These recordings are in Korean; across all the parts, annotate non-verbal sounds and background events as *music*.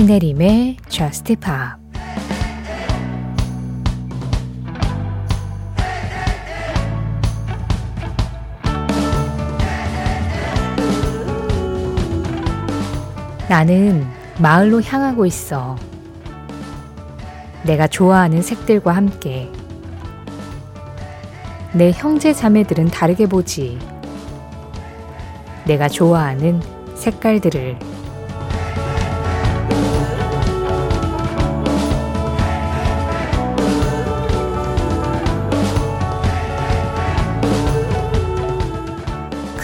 신혜림의 Just Pop 나는 마을로 향하고 있어. 내가 좋아하는 색들과 함께. 내 형제 자매들은 다르게 보지. 내가 좋아하는 색깔들을.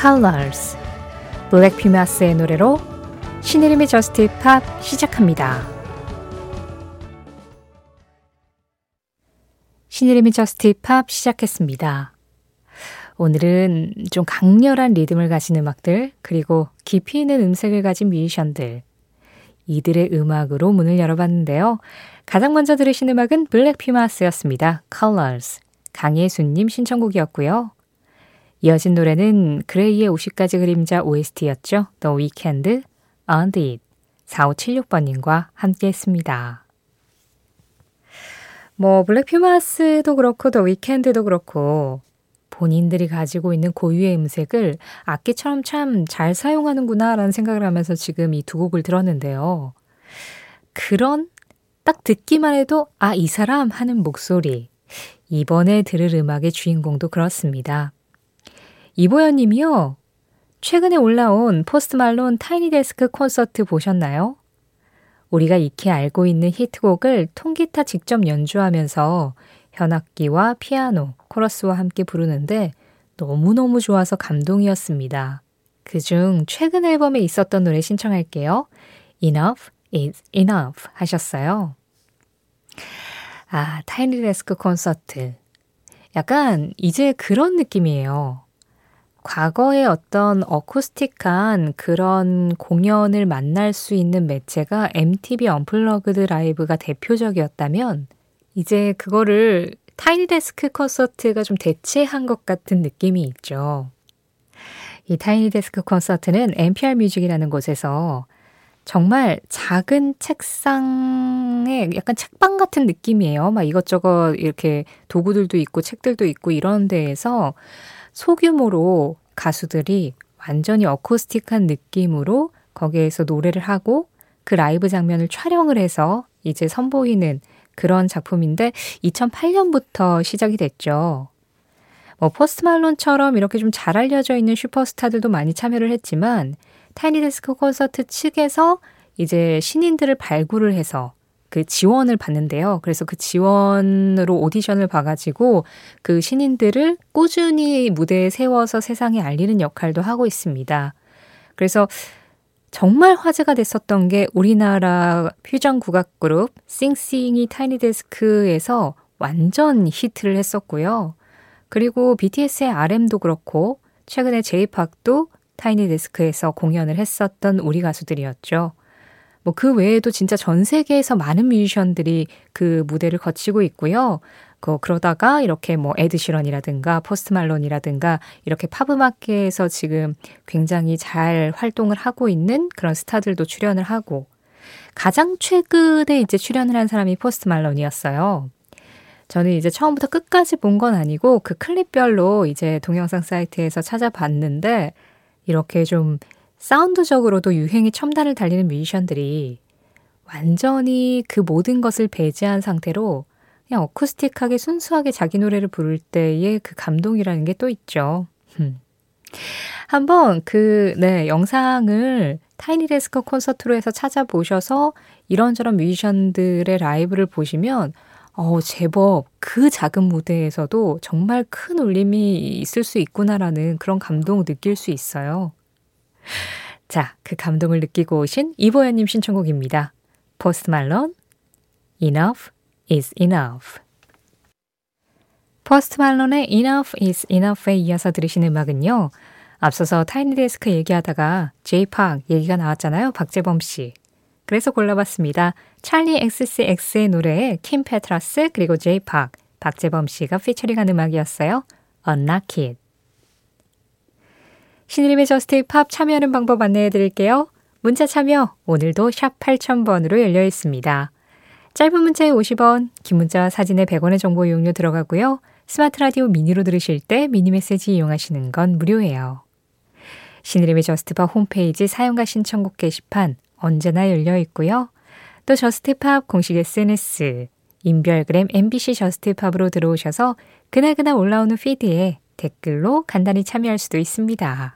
Colors 블랙 퓨마스의 노래로 신혜림의 Just Pop 시작합니다. 신혜림의 Just Pop 시작했습니다. 오늘은 좀 강렬한 리듬을 가진 음악들, 그리고 깊이 있는 음색을 가진 뮤지션들, 이들의 음악으로 문을 열어봤는데요. 가장 먼저 들으신 음악은 블랙 피마스였습니다. Colors. 강예수님 신청곡이었고요. 이어진 노래는 그레이의 50가지 그림자 OST였죠. The Weeknd, On It. 4576번님과 함께 했습니다. 뭐, 블랙퓨마스도 그렇고, 더 위켄드도 그렇고, 본인들이 가지고 있는 고유의 음색을 악기처럼 참 잘 사용하는구나 라는 생각을 하면서 지금 이 두 곡을 들었는데요. 그런 딱 듣기만 해도 아, 이 사람 하는 목소리. 이번에 들을 음악의 주인공도 그렇습니다. 이보연 님이요. 최근에 올라온 포스트 말론 Tiny Desk 콘서트 보셨나요? 우리가 익히 알고 있는 히트곡을 통기타 직접 연주하면서 현악기와 피아노, 코러스와 함께 부르는데 너무너무 좋아서 감동이었습니다. 그중 최근 앨범에 있었던 노래 신청할게요. Enough is enough 하셨어요. 아, Tiny Desk 콘서트. 약간 이제 그런 느낌이에요. 과거의 어떤 어쿠스틱한 그런 공연을 만날 수 있는 매체가 MTV Unplugged 라이브가 대표적이었다면 이제 그거를 Tiny Desk Concert가 좀 대체한 것 같은 느낌이 있죠. 이 타이니 데스크 콘서트는 NPR 뮤직이라는 곳에서 정말 작은 책상에 약간 책방 같은 느낌이에요. 막 이것저것 이렇게 도구들도 있고 책들도 있고 이런 데에서 소규모로 가수들이 완전히 어쿠스틱한 느낌으로 거기에서 노래를 하고 그 라이브 장면을 촬영을 해서 이제 선보이는 그런 작품인데 2008년부터 시작이 됐죠. 뭐 포스트 말론처럼 이렇게 좀 잘 알려져 있는 슈퍼스타들도 많이 참여를 했지만 Tiny Desk Concert 측에서 이제 신인들을 발굴을 해서 그 지원을 받는데요. 그래서 그 지원으로 오디션을 봐가지고 그 신인들을 꾸준히 무대에 세워서 세상에 알리는 역할도 하고 있습니다. 그래서 정말 화제가 됐었던 게 우리나라 퓨전 국악 그룹 씽씽이 Tiny Desk에서 완전 히트를 했었고요. 그리고 BTS의 RM도 그렇고 최근에 제이팍도 타이니데스크에서 공연을 했었던 우리 가수들이었죠. 뭐 그 외에도 진짜 전 세계에서 많은 뮤지션들이 그 무대를 거치고 있고요. 그 그러다가 이렇게 뭐 에드시런이라든가 포스트 말론이라든가 이렇게 팝 음악계에서 지금 굉장히 잘 활동을 하고 있는 그런 스타들도 출연을 하고 가장 최근에 이제 출연을 한 사람이 포스트 말론이었어요. 저는 이제 처음부터 끝까지 본 건 아니고 그 클립별로 이제 동영상 사이트에서 찾아봤는데 이렇게 좀 사운드적으로도 유행의 첨단을 달리는 뮤지션들이 완전히 그 모든 것을 배제한 상태로 그냥 어쿠스틱하게 순수하게 자기 노래를 부를 때의 그 감동이라는 게 또 있죠. 한번 그, 네, 영상을 타이니 데스크 콘서트로 해서 찾아보셔서 이런저런 뮤지션들의 라이브를 보시면 어, 제법 그 작은 무대에서도 정말 큰 울림이 있을 수 있구나라는 그런 감동을 느낄 수 있어요. 자, 그 감동을 느끼고 오신 이보연님 신청곡입니다. 포스트 말론, Enough is Enough. 포스트 말론의 Enough is Enough에 이어서 들으시는 음악은요. 앞서서 Tiny Desk 얘기하다가 Jay Park 얘기가 나왔잖아요. 박재범 씨. 그래서 골라봤습니다. 찰리 XCX의 노래에 킴 페트라스 그리고 Jay Park, 박재범 씨가 피처링한 음악이었어요. Unlock It. 신혜림의 JUST POP 참여하는 방법 안내해 드릴게요. 문자 참여 오늘도 샵 8000번으로 열려 있습니다. 짧은 문자에 50원, 긴 문자 사진에 100원의 정보 이용료 들어가고요. 스마트 라디오 미니로 들으실 때 미니 메시지 이용하시는 건 무료예요. 신혜림의 JUST POP 홈페이지 사연과 신청곡 게시판 언제나 열려 있고요. 또 JUST POP 공식 SNS, 인별그램 MBC JUST POP으로 들어오셔서 그날그날 올라오는 피드에 댓글로 간단히 참여할 수도 있습니다.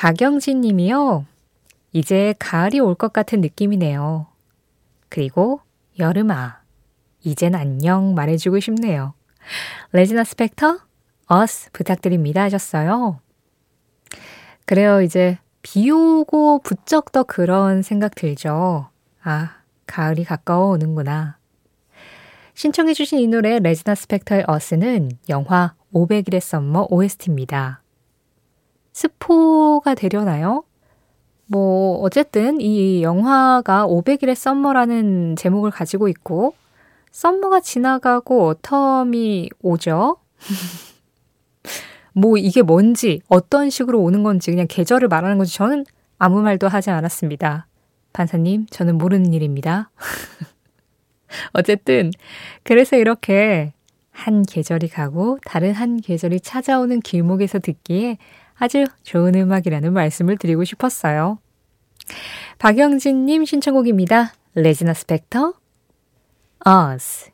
박영진 님이요. 이제 가을이 올 것 같은 느낌이네요. 그리고 여름아, 이젠 안녕 말해주고 싶네요. 레지나 스펙터, Us 부탁드립니다 하셨어요. 그래요, 이제 비 오고 부쩍 더 그런 생각 들죠. 아, 가을이 가까워 오는구나. 신청해주신 이 노래 레지나 스펙터의 Us는 영화 500일의 썸머 OST입니다. 스포가 되려나요? 뭐, 어쨌든 이 영화가 500일의 썸머라는 제목을 가지고 있고, 썸머가 지나가고 어텀이 오죠? *laughs* 뭐 이게 뭔지, 어떤 식으로 오는 건지 그냥 계절을 말하는 건지 저는 아무 말도 하지 않았습니다. 판사님, 저는 모르는 일입니다. *laughs* 어쨌든, 그래서 이렇게 한 계절이 가고 다른 한 계절이 찾아오는 길목에서 듣기에 아주 좋은 음악이라는 말씀을 드리고 싶었어요. 박영진님 신청곡입니다. 레지나 스펙터, Us.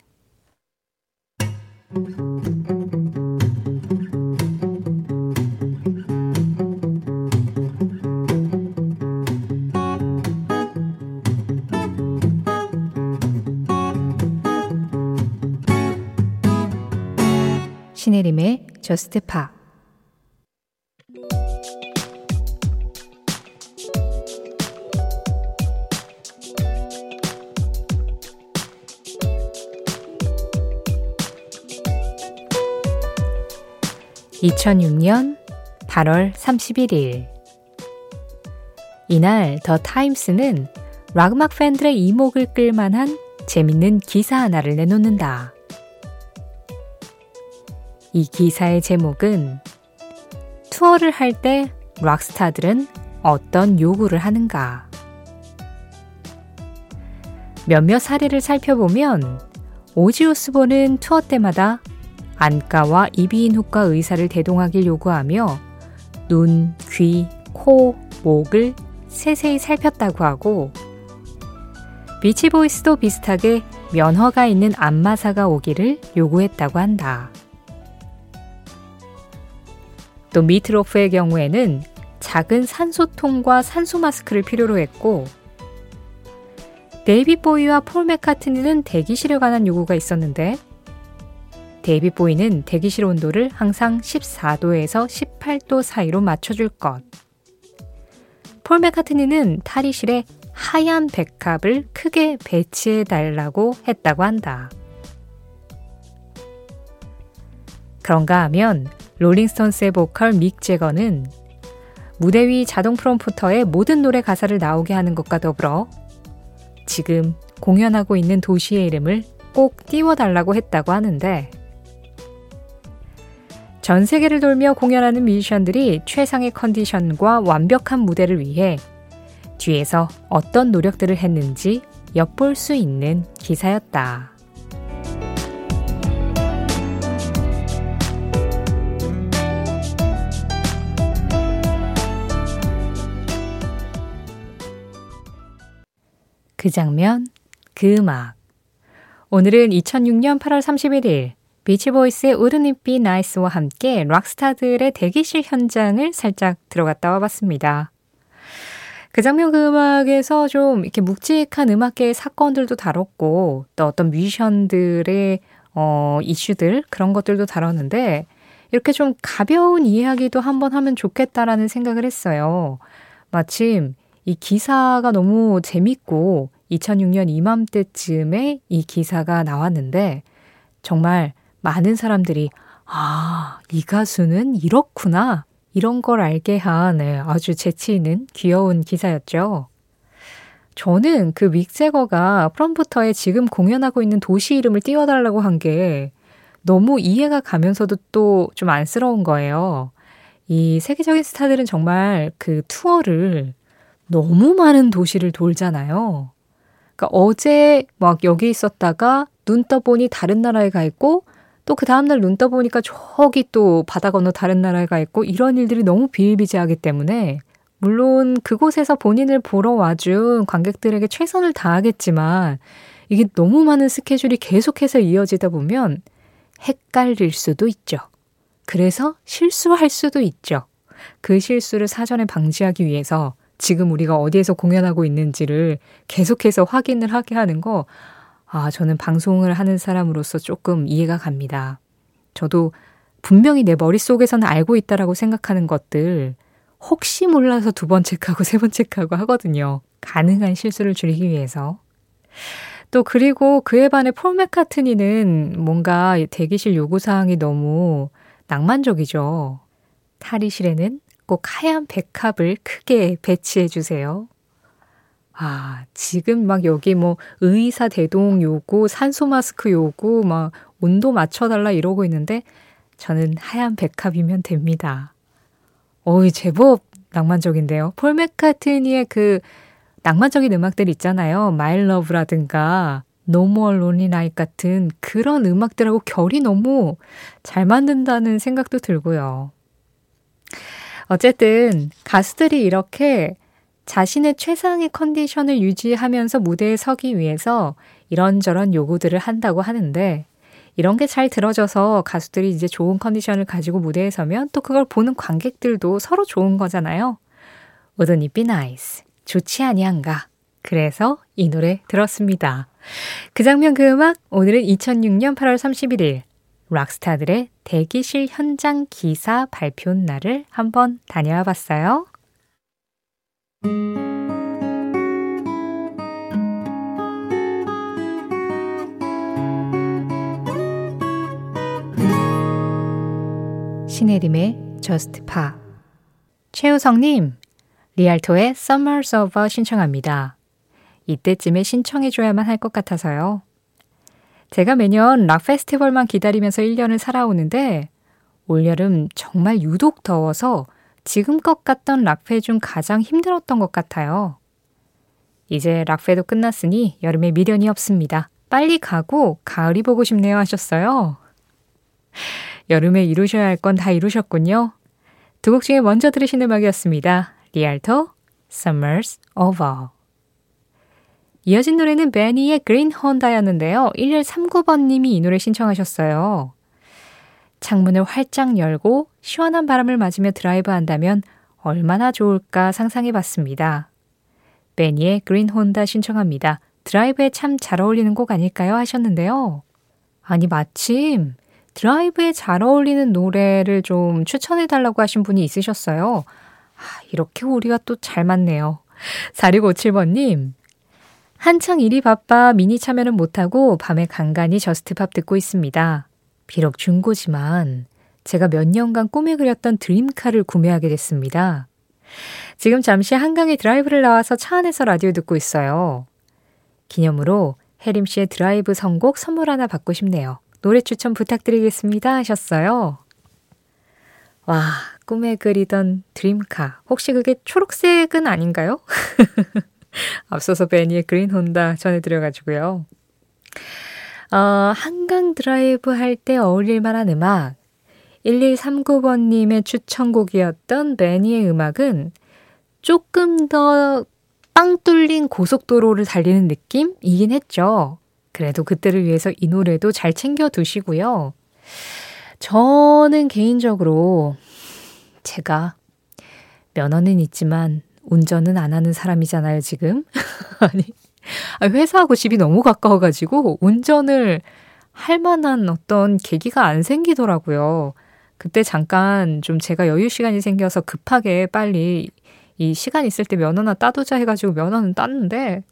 신혜림의 저스트 파 2006년 8월 31일. 이날 더 타임스는 락음악 팬들의 이목을 끌만한 재밌는 기사 하나를 내놓는다. 이 기사의 제목은 투어를 할 때 락스타들은 어떤 요구를 하는가? 몇몇 사례를 살펴보면 오지 오스본은 투어 때마다 안과와 이비인후과 의사를 대동하길 요구하며 눈, 귀, 코, 목을 세세히 살폈다고 하고 비치보이스도 비슷하게 면허가 있는 안마사가 오기를 요구했다고 한다. 또 미트로프의 경우에는 작은 산소통과 산소 마스크를 필요로 했고 데이빗 보위와 폴 맥카트니는 대기실에 관한 요구가 있었는데 데이빗 보위는 대기실 온도를 항상 14도에서 18도 사이로 맞춰줄 것. 폴 맥카트니는 탈의실에 하얀 백합을 크게 배치해 달라고 했다고 한다. 그런가 하면 롤링스톤스의 보컬 믹 재거는 무대 위 자동 프롬프터에 모든 노래 가사를 나오게 하는 것과 더불어 지금 공연하고 있는 도시의 이름을 꼭 띄워달라고 했다고 하는데 전 세계를 돌며 공연하는 뮤지션들이 최상의 컨디션과 완벽한 무대를 위해 뒤에서 어떤 노력들을 했는지 엿볼 수 있는 기사였다. 그 장면, 그 음악. 오늘은 2006년 8월 31일 비치보이스의 It Be Nice와 함께 락스타들의 대기실 현장을 살짝 들어갔다 와봤습니다. 그 장면 그 음악에서 좀 이렇게 묵직한 음악계의 사건들도 다뤘고 또 어떤 뮤지션들의 어, 이슈들 그런 것들도 다뤘는데 이렇게 좀 가벼운 이야기도 한번 하면 좋겠다라는 생각을 했어요. 마침 이 기사가 너무 재밌고 2006년 이맘때쯤에 이 기사가 나왔는데 정말 많은 사람들이 아, 이 가수는 이렇구나. 이런 걸 알게 한 네, 아주 재치 있는 귀여운 기사였죠. 저는 그 윅제거가 프롬프터에 지금 공연하고 있는 도시 이름을 띄워달라고 한 게 너무 이해가 가면서도 또 좀 안쓰러운 거예요. 이 세계적인 스타들은 정말 그 투어를 너무 많은 도시를 돌잖아요. 그러니까 어제 막 여기 있었다가 눈 떠보니 다른 나라에 가 있고 또 그 다음날 눈 떠보니까 저기 또 바다 건너 다른 나라에 가 있고 이런 일들이 너무 비일비재하기 때문에 물론 그곳에서 본인을 보러 와준 관객들에게 최선을 다하겠지만 이게 너무 많은 스케줄이 계속해서 이어지다 보면 헷갈릴 수도 있죠. 그래서 실수할 수도 있죠. 그 실수를 사전에 방지하기 위해서 지금 우리가 어디에서 공연하고 있는지를 계속해서 확인을 하게 하는 거, 아, 저는 방송을 하는 사람으로서 조금 이해가 갑니다. 저도 분명히 내 머릿속에서는 알고 있다라고 생각하는 것들, 혹시 몰라서 두 번 체크하고 세 번 체크하고 하거든요. 가능한 실수를 줄이기 위해서. 또 그리고 그에 반해 폴 맥카트니는 뭔가 대기실 요구사항이 너무 낭만적이죠. 탈의실에는 꼭 하얀 백합을 크게 배치해 주세요. 아, 지금 막 여기 뭐 의사 대동 요구, 산소 마스크 요구, 막 온도 맞춰달라 이러고 있는데 저는 하얀 백합이면 됩니다. 어이, 제법 낭만적인데요. 폴 맥카트니의 그 낭만적인 음악들 있잖아요. 마일 러브라든가 More Lonely Night 같은 그런 음악들하고 결이 너무 잘 만든다는 생각도 들고요. 어쨌든 가수들이 이렇게 자신의 최상의 컨디션을 유지하면서 무대에 서기 위해서 이런저런 요구들을 한다고 하는데 이런 게 잘 들어져서 가수들이 이제 좋은 컨디션을 가지고 무대에 서면 또 그걸 보는 관객들도 서로 좋은 거잖아요. Wouldn't it be nice? 좋지 아니한가? 그래서 이 노래 들었습니다. 그 장면 그 음악 오늘은 2006년 8월 31일 락스타들의 대기실 현장 기사 발표 날을 한번 다녀와 봤어요. 신혜림의 Just Pa 최우성님, 리알토의 Summers Over 신청합니다. 이때쯤에 신청해줘야만 할 것 같아서요. 제가 매년 락 페스티벌만 기다리면서 1년을 살아오는데 올여름 정말 유독 더워서 지금껏 갔던 락페 중 가장 힘들었던 것 같아요. 이제 락페도 끝났으니 여름에 미련이 없습니다. 빨리 가고 가을이 보고 싶네요 하셨어요. 여름에 이루셔야 할 건 다 이루셨군요. 두 곡 중에 먼저 들으신 음악이었습니다. 리알토, Summer's Over. 이어진 노래는 베니의 Green Honda였는데요. 1139번님이 이 노래 신청하셨어요. 창문을 활짝 열고 시원한 바람을 맞으며 드라이브 한다면 얼마나 좋을까 상상해 봤습니다. 베니의 Green Honda 신청합니다. 드라이브에 참 잘 어울리는 곡 아닐까요? 하셨는데요. 아니, 마침 드라이브에 잘 어울리는 노래를 좀 추천해 달라고 하신 분이 있으셨어요. 아, 이렇게 우리가 또 잘 맞네요. 4657번님, 한창 일이 바빠 미니 참여는 못하고 밤에 간간히 JUST POP 듣고 있습니다. 비록 중고지만 제가 몇 년간 꿈에 그렸던 dream car를 구매하게 됐습니다. 지금 잠시 한강에 드라이브를 나와서 차 안에서 라디오 듣고 있어요. 기념으로 혜림 씨의 드라이브 선곡 선물 하나 받고 싶네요. 노래 추천 부탁드리겠습니다 하셨어요. 와, 꿈에 그리던 dream car. 혹시 그게 초록색은 아닌가요? *laughs* 앞서서 베니의 Green Honda 전해드려가지고요. 어, 한강 드라이브 할 때 어울릴 만한 음악. 1139번님의 추천곡이었던 베니의 음악은 조금 더 뻥 뚫린 고속도로를 달리는 느낌이긴 했죠. 그래도 그때를 위해서 이 노래도 잘 챙겨 두시고요. 저는 개인적으로 제가 면허는 있지만 운전은 안 하는 사람이잖아요, 지금. *laughs* 아니, 회사하고 집이 너무 가까워가지고 운전을 할 만한 어떤 계기가 안 생기더라고요. 그때 잠깐 좀 제가 여유 시간이 생겨서 급하게 빨리 이 시간 있을 때 면허나 따두자 해가지고 면허는 땄는데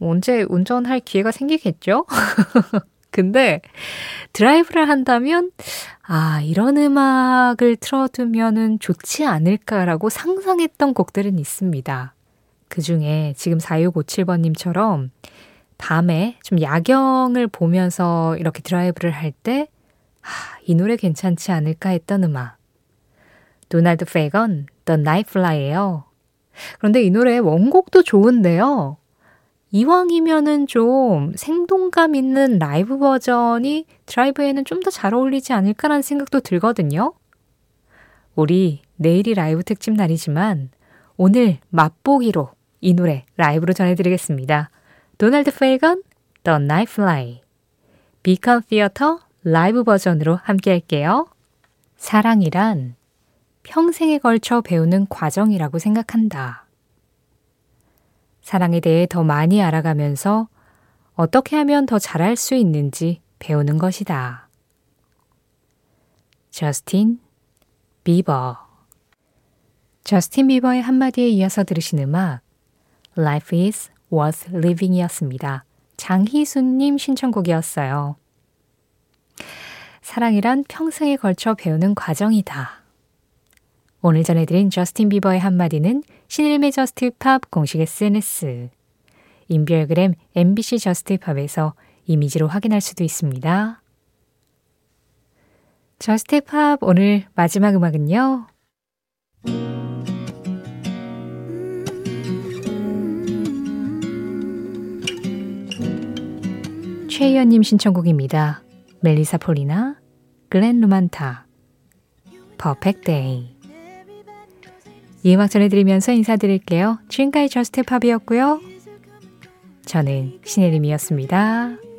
언제 운전할 기회가 생기겠죠? *laughs* 근데 드라이브를 한다면 아, 이런 음악을 틀어두면은 좋지 않을까라고 상상했던 곡들은 있습니다. 그 중에 지금 4657번님처럼 밤에 좀 야경을 보면서 이렇게 드라이브를 할 때, 아, 이 노래 괜찮지 않을까 했던 음악. 도널드 페건, The Nightfly예요. 그런데 이 노래 원곡도 좋은데요. 이왕이면은 좀 생동감 있는 라이브 버전이 드라이브에는 좀 더 잘 어울리지 않을까라는 생각도 들거든요. 우리 내일이 라이브 특집 날이지만 오늘 맛보기로 이 노래 라이브로 전해드리겠습니다. 도널드 페이건, The Nightfly. Beacon Theatre 라이브 버전으로 함께 할게요. 사랑이란 평생에 걸쳐 배우는 과정이라고 생각한다. 사랑에 대해 더 많이 알아가면서 어떻게 하면 더 잘할 수 있는지 배우는 것이다. 저스틴 비버 저스틴 비버의 한마디에 이어서 들으신 음악 Life is worth living 이었습니다. 장희순님 신청곡이었어요. 사랑이란 평생에 걸쳐 배우는 과정이다. 오늘 전해드린 저스틴 비버의 한마디는 신혜림의 JUST POP 공식 SNS, 인별그램 MBC JUST POP에서 이미지로 확인할 수도 있습니다. JUST POP 오늘 마지막 음악은요. 최희연님 신청곡입니다. 멜리사 폴리나, 글렌 루만타, Perfect Day. 이 음악 전해드리면서 인사드릴게요. 지금까지 JUST POP이었고요. 저는 신혜림이었습니다.